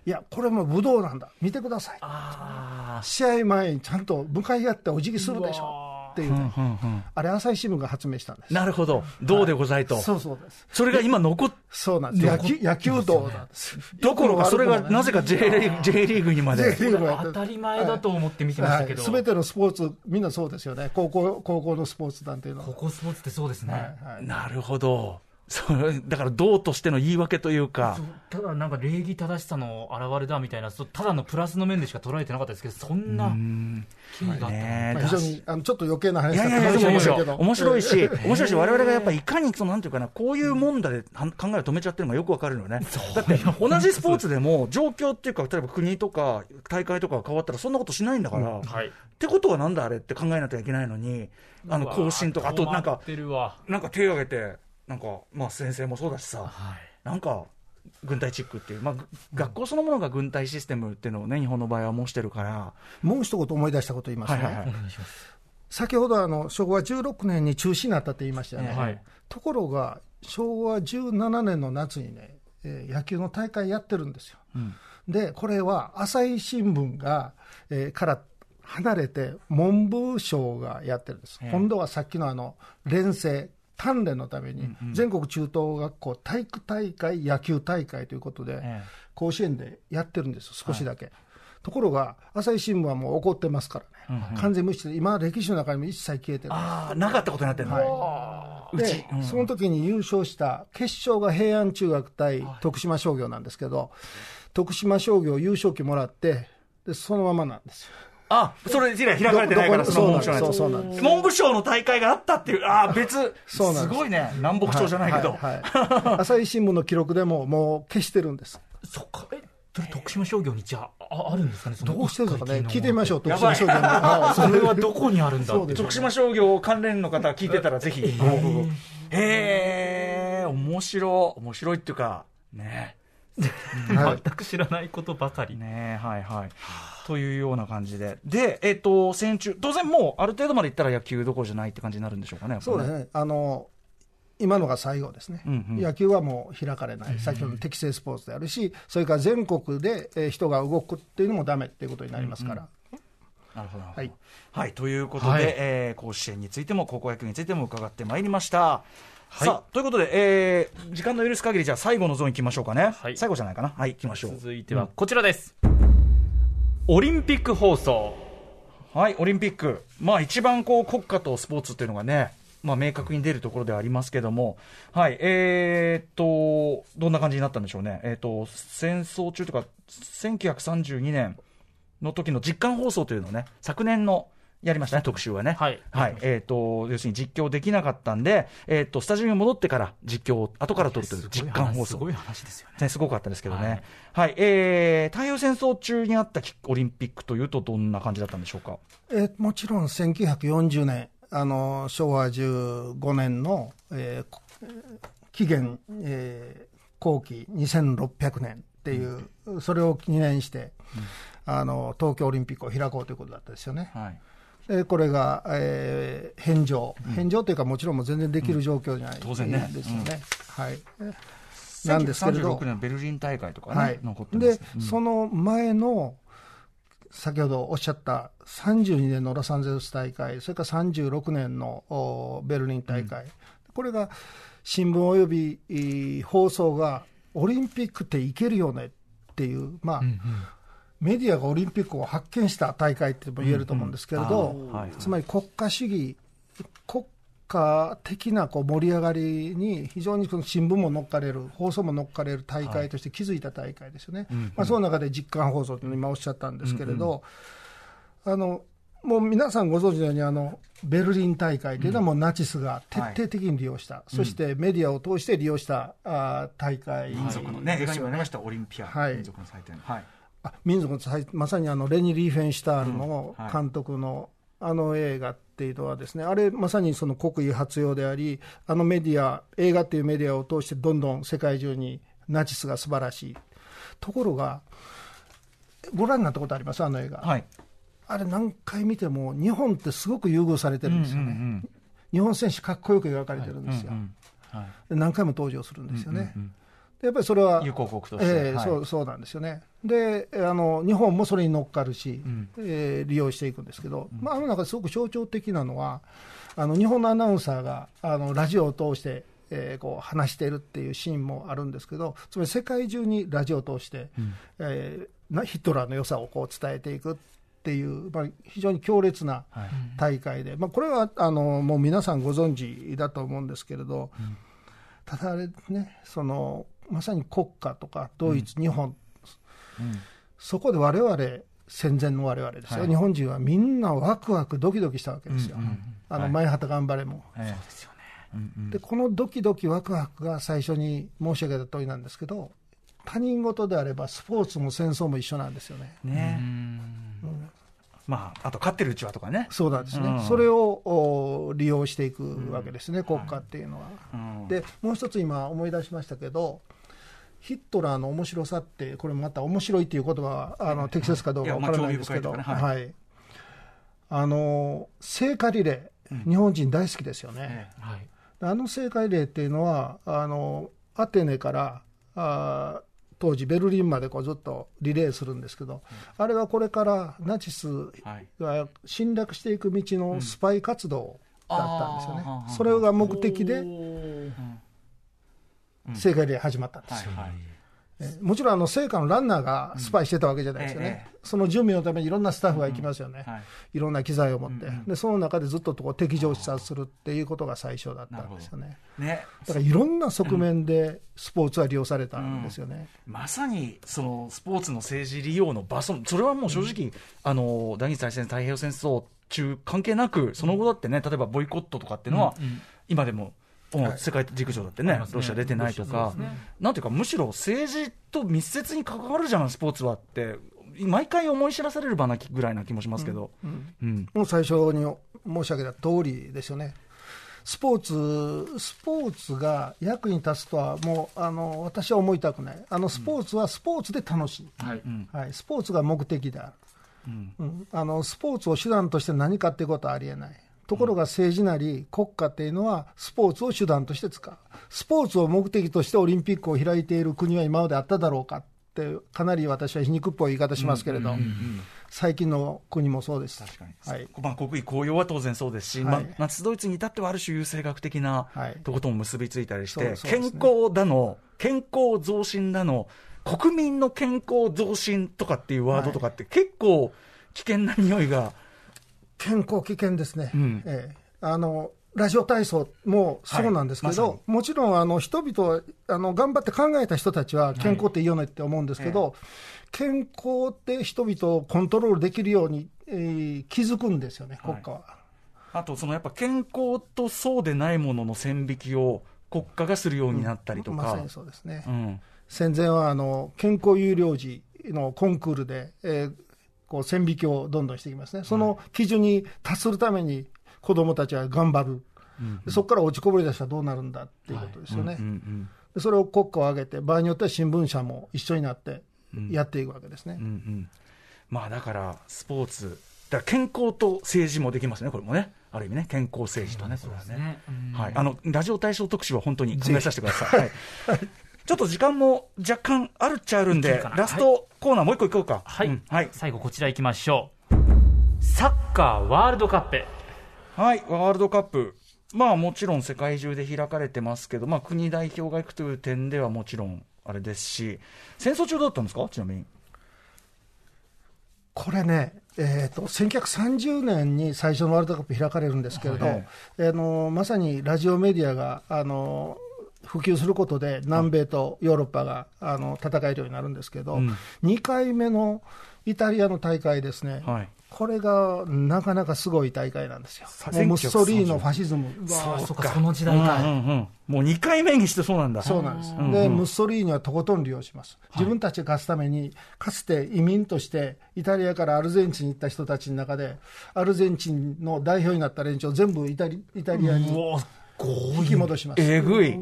いや、これも武道なんだ、見てください。あ試合前にちゃんと向かい合ってお辞儀するでしょっていうーね、うんうんうんあれ、朝日新聞が発明したんです。なるほど、どうでございと、そうそうです。それが今残っそうなんです。野球、野球道なんです。どころか、それがなぜか J リーグ J リーグにまで。当たり前だと思って見てましたけど、すべ、てのスポーツ、みんなそうですよね。高校、高校のスポーツ団っていうのは。ここスポーツってそうですね、はいはいなるほど。それだから、道としての言い訳というか。ただなんか礼儀正しさの表れだみたいな、そうただのプラスの面でしか捉えてなかったですけど、そんな経緯があったの？ねまあ、非常にあのちょっと余計ない話やいやいや、だったかもし面白い。面白いし、面白いし、我々がやっぱりいかに、そのなんていうかな、こういうもんだでは考えを止めちゃってるのがよくわかるのね。だって、同じスポーツでも、状況っていうか、例えば国とか大会とかが変わったら、そんなことしないんだから、っはい、てことはなんだあれって考えなきゃいけないのに、あの、更新とか、あとなんか困っ、てるわ。なんか手を挙げて、なんか、まあ先生もそうだしさ、はいなんか、軍隊チックっていう、まあ、ぐ学校そのものが軍隊システムっていうのをね、日本の場合は申してるから、もう一言思い出したこと言いますね。はいはいはい。[LAUGHS] 先ほどあの昭和16年に中止になったって言いましたよね。はいところが、昭和17年の夏にね、えー野球の大会やってるんですよ。うんで、これは朝日新聞が、えーから離れて、文部省がやってるんです。ええ今度はさっきのあの、連成、鍛錬のために、全国中等学校体育大会、野球大会ということで、え甲子園でやってるんですよ、少しだけ。ところが、朝日新聞はもう怒ってますからね、完全無視で、今、歴史の中にも一切消えてるなかったことになってるの、うでち、うん。その時に優勝した決勝が平安中学対徳島商業なんですけど、徳島商業優勝旗もらって、でそのままなんですよ。あ、それ以来開かれてないから、どその文部省のやつ。そうそうなんです。文部省の大会があったっていう、ああ、別、そうなんです。すごいね、南北朝じゃないけど、はいはいはい。朝日新聞の記録でももう消してるんです。そっか、え、それ徳島商業にじゃあ、ああるんですかね、そのどうしてるのかね、聞いてみましょう、徳島商業の。はい。それはどこにあるんだ徳島商業関連の方聞いてたら、ぜひ。へえ、面白い、面白いっていうか、ね。は [LAUGHS] い全く知らないことばかり。ねはいはい。というような感じで。で、えっ、と、戦中、当然もう、ある程度までいったら野球どころじゃないって感じになるんでしょうかね。ねそうですね。あの今のが最後ですね、うんうん野球はもう開かれない、先ほどの適正スポーツであるし、それから全国でえー人が動くっていうのもダメっていうことになりますから、なるほど。ははいい。はい、ということで、はいえー甲子園についても、高校野球についても伺ってまいりました。さあ、ということで、えー時間の許す限り、じゃあ最後のゾーン行きましょうかね。はい最後じゃないかな。はい、行きましょう。続いてはこちらです。オリンピック放送。はい、オリンピック。まあ一番こう国家とスポーツっていうのがね、まあ明確に出るところではありますけども、はい、えー、っと、どんな感じになったんでしょうね。えーっと、戦争中というか、1932年の時の実感放送というのをね、昨年のやりましたね、特集はね。はいはい。えーっと、要するに実況できなかったんで、えーっと、スタジオに戻ってから実況を後から撮るという実感放送。すごい話ですよね。ね、すごかったですけどね。はい、えー、太平洋戦争中にあったオリンピックというと、どんな感じだったんでしょうか？えーもちろん1940年、あの昭和15年の、えーこ紀元、えー後期2600年っていう、それを記念して、あの東京オリンピックを開こうということだったですよね。はい。でこれが、えー返上、返上というか、もちろんもう全然できる状況じゃない、当然ねですよね。はい。なんですけれど。1936年ベルリン大会とかね、はい。残ってますで、その前の先ほどおっしゃった32年のロサンゼルス大会、それから36年のおベルリン大会、これが新聞およびえー放送がオリンピックっていけるよねっていう、まあメディアがオリンピックを発見した大会っても言えると思うんですけれど、うん。うんはいはい。つまり国家主義、国家的なこう盛り上がりに非常にその新聞も乗っかれる、放送も乗っかれる大会として築いた大会ですよね、まあ、その中で実感放送というのを今おっしゃったんですけれど、あのもう皆さんご存知のようにあの、ベルリン大会というのはもうナチスが徹底的に利用した、そしてメディアを通して利用したあー大会。民族のね、映画にもありました、オリンピア、はい。民族の祭典。はい。あ民族の祭まさにあのレニ・リーフェンシュタールのうんはい監督のあの映画っていうのはですね、あれまさにその国威発揚であり、あのメディア、映画っていうメディアを通してどんどん世界中にナチスが素晴らしい。ところが、ご覧になったことあります？あの映画。はい。あれ何回見ても、日本ってすごく優遇されてるんですよね。うんうん日本選手かっこよく描かれてるんですよ。うんうんはいで何回も登場するんですよね。うんうんでやっぱりそれは、友好国として。はい。ええそうそうなんですよね。であの、日本もそれに乗っかるし、ん。えー利用していくんですけど、まあ、あの中ですごく象徴的なのは、あの日本のアナウンサーがあのラジオを通して、えーこう話しているっていうシーンもあるんですけど、つまり世界中にラジオを通して、えーなヒトラーの良さをこう伝えていくっていう、まあ、非常に強烈なはい。大会で、まあ、これはあのもう皆さんご存知だと思うんですけれど、ただあれね、そのまさに国家とかドイツ、日本、そこで我々戦前の我々ですよ、はい。日本人はみんなワクワク、ドキドキしたわけですよ、うんうんあのはい。前畑頑張れも。ええ。ですよね。うんうん。でこのドキドキワクワクが最初に申し上げた通りなんですけど、他人事であればスポーツも戦争も一緒なんですよね。ね。まあ、あと勝ってるうちはとかね。そうなんですね、うん。それをお利用していくわけですね、国家っていうのは。うん。でもう一つ今思い出しましたけどヒットラーの面白さってこれまた面白いっていう言葉はあの適切かどうかわからないですけど、はい。あの聖火リレー、日本人大好きですよね、えはい。あの聖火リレーっていうのはあのアテネからあー当時ベルリンまでこうずっとリレーするんですけど、あれはこれからナチス。が侵略していく道のスパイ活動だったんですよね、それが目的でうん。聖火リレー始まったんですよ、もちろんあの聖火のランナーがスパイしてたわけじゃないですよね、うんええ。その準備のためにいろんなスタッフが行きますよね、はい。いろんな機材を持って、うんうん。でその中でずっとこう敵情を視察するっていうことが最初だったんですよね。ね。だからいろんな側面でスポーツは利用されたんですよね。まさにそのスポーツの政治利用の場所、それはもう正直、あの第二次大戦、太平洋戦争中、関係なく、その後だってね、例えばボイコットとかっていうのは、今でも、世界陸上だってね、ロシア出てないとか、ね。なんていうか、むしろ政治と密接に関わるじゃん、スポーツはって、毎回思い知らされる場なぐらいな気もしますけど。うんもう最初に申し上げた通りですよね。スポーツ、スポーツが役に立つとは、もうあの私は思いたくない、あのスポーツはスポーツで楽しい、はい。はい、スポーツが目的である、うん。うん。あのスポーツを手段として何かっていうことはありえない。ところが政治なり国家っていうのはスポーツを手段として使う。スポーツを目的としてオリンピックを開いている国は今まであっただろうかって、かなり私は皮肉っぽい言い方しますけれど、最近の国もそうです。確かに、はい。まあ、国威高揚は当然そうですし、はいまあ、ナチスドイツに至ってはある種優生学的なはいとことも結びついたりして、そうそうですね健康だの、健康増進だの、国民の健康増進とかっていうワードとかって、結構危険な匂いが、健康危険ですね、うん。ええ。あのラジオ体操もそうなんですけど、はい。まさもちろんあの人々あの、頑張って考えた人たちは健康っていいよねって思うんですけど、健康って人々をコントロールできるように、えー気づくんですよね、国家は。あとそのやっぱ健康とそうでないものの線引きを国家がするようになったりとか。まさに。そうですね、うん。戦前はあの健康有料児のコンクールで、えーこう線引きをどんどんしていきますね、その基準に達するために子どもたちは頑張る、でそこから落ちこぼれ出したらどうなるんだっていうことですよね、それを国家を挙げて、場合によっては新聞社も一緒になってやっていくわけですね。うんうん。まあだから、スポーツ、だから健康と政治もできますね、これもね、ある意味ね、健康政治とね、これはね。はい、あのラジオ対象特集は本当に考えさせてください。はいちょっと時間も若干あるっちゃあるんでラストコーナーもう一個いこうか。はい、うんはい。最後こちら行きましょうサッカーワールドカップはい、ワールドカップ。まあもちろん世界中で開かれてますけど、まあ国代表が行くという点ではもちろんあれですし、戦争中だったんですか？ちなみに。これね、えー、と1930年に最初のワールドカップ開かれるんですけれど、はいあのまさにラジオメディアがあの普及することで、南米とヨーロッパがあの戦えるようになるんですけど、うん。2回目のイタリアの大会ですね、はい。これがなかなかすごい大会なんですよ。さ、もうムッソリーニのファシズム。がそうか。その時代か、うんうんうん。もう2回目にしてそうなんだ。そうなんです、うんでムッソリーニはとことん利用します、自分たちが勝つために、かつて移民としてイタリアからアルゼンチンに行った人たちの中で、アルゼンチンの代表になった連中を全部イタリイタリアに引き戻します。えぐい。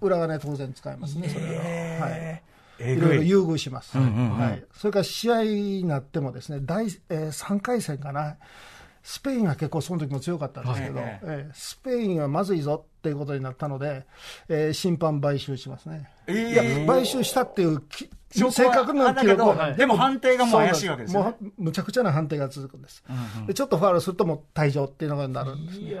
裏金当然使いますね、それは。はい。えい。ろいろ。優遇します、んうんうん。はい、それから試合になってもですね第、えー、3回戦かな、スペインは結構その時も強かったんですけど、はい。えースペインはまずいぞっていうことになったので、えー審判買収しますね。いや買収したっていうき正確な記録はあだけどでも判定がもう怪しいわけですよねもうむちゃくちゃな判定が続くんです、でちょっとファウルするともう退場っていうのがなるんですね。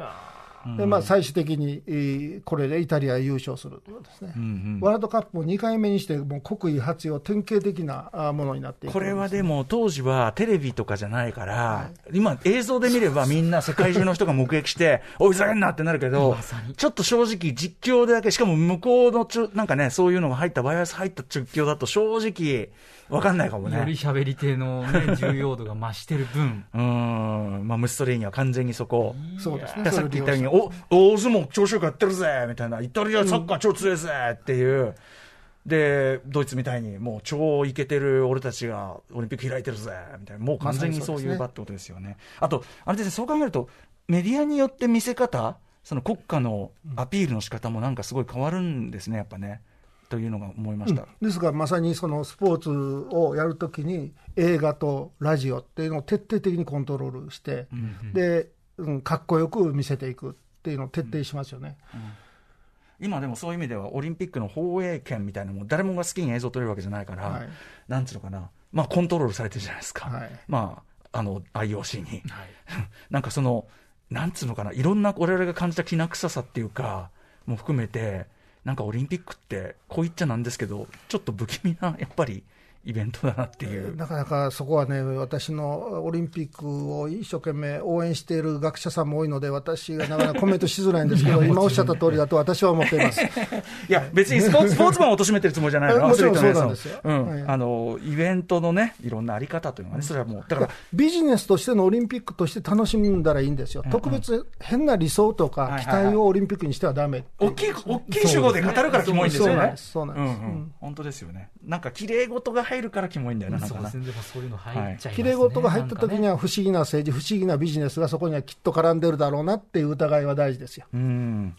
でまあ、最終的に、えーこれでイタリア優勝するということですね、ワールドカップも2回目にして、もう国威発揚、典型的なあものになっていくこれはでも当時はテレビとかじゃないから、今映像で見ればみんな世界中の人が目撃して、[LAUGHS] おい、ふざけんなってなるけど、ちょっと正直実況でだけ、しかも向こうのちょ、なんかね、そういうのが入った、バイアス入った実況だと正直わかんないかもよりね。喋り手の、ね、重要度が増してる分 [LAUGHS] うーん、まあ、ムッソリーニは完全にそこ。そうですねだからさっき言ったように、そお、大相撲調子よくやってるぜみたいな、イタリアサッカー超強いぜっていう。で、ドイツみたいに、もう超イケてる俺たちがオリンピック開いてるぜみたいな、もう完全にそういう場ってことですよね。あと、あれですね、そう考えると、メディアによって見せ方、その国家のアピールの仕方もなんかすごい変わるんですね、やっぱね。というのが思いました。ですが、まさにそのスポーツをやるときに、映画とラジオっていうのを徹底的にコントロールして、で、うん、かっこよく見せていくっていうのを徹底しますよね。今でもそういう意味ではオリンピックの放映権みたいなのも誰もが好きに映像撮れるわけじゃないから、はいなんつうのかな、まあコントロールされてるじゃないですか。はいまあ、あの、IOC に。[LAUGHS] なんかその、なんつうのかな、いろんな我々が感じたきな臭さっていうか、も含めて、なんかオリンピックって、こう言っちゃなんですけど、ちょっと不気味な、やっぱり、イベントだなっていう。なかなかそこはね、私のオリンピックを一生懸命応援している学者さんも多いので、私がなかなかコメントしづらいんですけど、[LAUGHS] 今おっしゃった通りだと私は思っています。[LAUGHS] いや、別にスポーツ、[LAUGHS] スポーツマンを貶めてるつもりじゃないの。もちろんそうなんですようん。はいあの、イベントのね、いろんなあり方というのがね、それはもう、だから、ビジネスとしてのオリンピックとして楽しんだらいいんですよ、特別変な理想とか期待をオリンピックにしてはだめ、大きい、大きい主語で語るからキモいんですよねそうなんで。す、そうなんうんうです。ん、本当ですよね。なんか綺麗事が入るからキモいんだよな、なんかな。そういうの入っちゃいますね。きれい事が入った時にはは不思議な政治、不思議なビジネスがそこにはきっと絡んでるだろうなっていう疑いは大事ですよ。うん。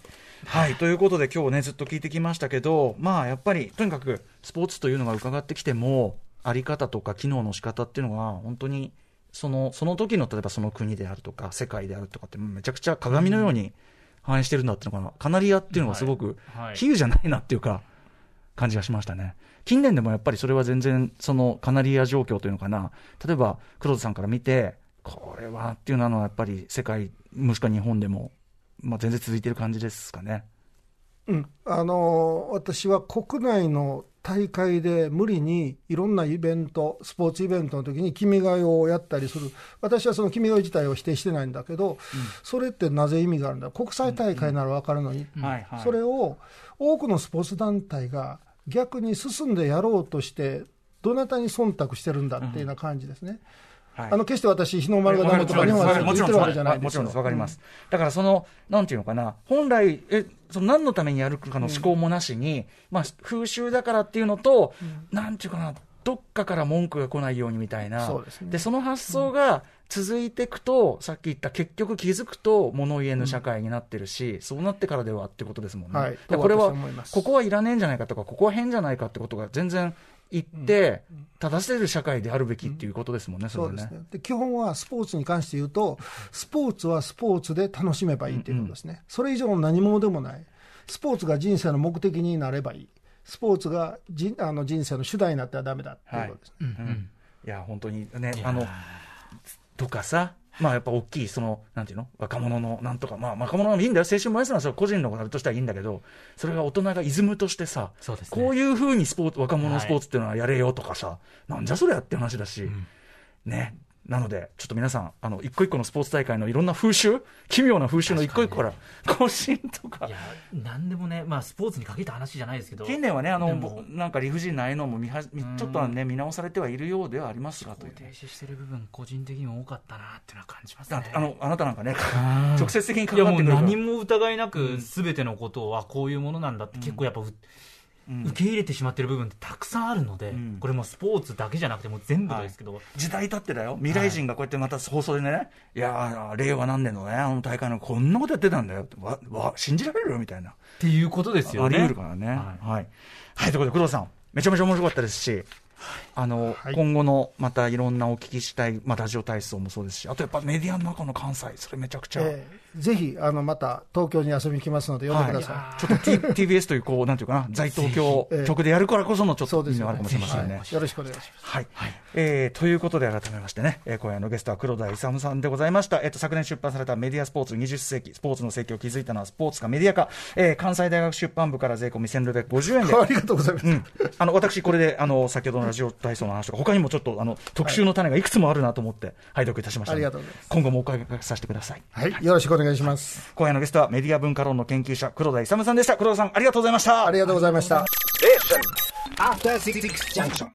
はい、ということで今日ねずっと聞いてきましたけどまあやっぱりとにかくスポーツというのが伺ってきてもあり方とか機能の仕方っていうのが本当にそのその時の例えばその国であるとか世界であるとかってめちゃくちゃ鏡のように反映してるんだっていうのかなカナリアっていうのがすごくはい。はい。比喩じゃないなっていうか感じがしましたね。近年でもやっぱりそれは全然そのカナリア状況というのかな。例えば黒田さんから見てこれはっていうのはやっぱり世界もしくは日本でもまあ、全然続いてる感じですかね。うん、あの私は国内の大会で無理にいろんなイベント、スポーツイベントの時に君が代をやったりする、私はその君が代自体を否定してないんだけど、それってなぜ意味があるんだ、国際大会なら分かるのに、はいはい。それを多くのスポーツ団体が逆に進んでやろうとして、どなたに忖度してるんだっていうような感じですね。はい。あの決して私、日の丸がダメとか日本が言ってるわけじゃないですよ。もちろんです、わかります。だからその、なんていうのかな、本来、え、その何のためにやるかの思考もなしに、まあ、風習だからっていうのと、なんていうかな、どっかから文句が来ないようにみたいな。そうですね。その発想が続いていくと、さっき言った結局気づくと物言えぬ社会になってるし、そうなってからではってことですもんね。はい。でこれはここはいらねえんじゃないかとか、ここは変じゃないかってことが全然言って、正せる社会であるべきっていうことですもんね、それはそうですね。で基本はスポーツに関して言うと、スポーツはスポーツで楽しめばいいということですね、それ以上の何者でもない、スポーツが人生の目的になればいい、スポーツがじあの人生の主題になってはだめだっていうことですね。うん。いや、本当にね、あの、とかさ、まあやっぱ大きい、その、なんていうの？若者のなんとか、まあ若者のいいんだよ、青春燃やすのは個人のあれとしてはいいんだけど、それが大人がイズムとしてさ、そうね。こういうふうにスポーツ、若者のスポーツっていうのはやれよとかさ、なんじゃそりゃって話だし、ね、なので、ちょっと皆さん、あの、一個一個のスポーツ大会のいろんな風習、奇妙な風習の一個一個から、更新とか。い。や、なんでもね、まあ、スポーツに限った話じゃないですけど、近年はね、あの、なんか理不尽なのも見は見ちょっとはね、見直されてはいるようではありますが、という停止してる部分、個人的にも多かったなっていうのは感じますね。あの、あなたなんかね、うん。直接的にいやもう関わってくるから何も疑いなく、すべてのことはこういうものなんだって、結構やっぱ、う受け入れてしまってる部分ってたくさんあるので、ん。これもスポーツだけじゃなくて、もう全部ですけど、時代経ってだよ、未来人がこうやってまた放送でね、い、やー、令和何年のね、あの大会のこんなことやってたんだよわ、わ、信じられるみたいな。っていうことですよね。あり得るからね。ははい。はい、ということで、工藤さん、めちゃめちゃ面白かったですし、あの、はい。今後のまたいろんなお聞きしたい、まあ、ラジオ体操もそうですし、あとやっぱメディアの中の関西、それめちゃくちゃ。えーぜひあのまた東京に遊びに来ますので、呼んでください。ちょっと、T、TBS という、こう、なんていうかな、在東京ええ。局でやるからこそのちょっとそうですよね。意味があるかもしれませんね。はい。よろしくお願いします。はい、えーということで改めましてね、えー今夜のゲストは黒田勇さんでございました、えっと昨年出版されたメディアスポーツ20世紀スポーツの世紀を築いたのはスポーツかメディアか、えー関西大学出版部から税込み1650円で。ありがとうございます。うん、あの私、これであの先ほどのラジオ体操の話とか、他にもちょっとあの特集の種がいくつもあるなと思って、拝読いたしましたのでありがとうございます今後もお伺いさせてください。はい、よろしくお願いします。今夜のゲストはメディア文化論の研究者、黒田勇さんでした。黒田さん、ありがとうございました。ありがとうございました。After Six Junction.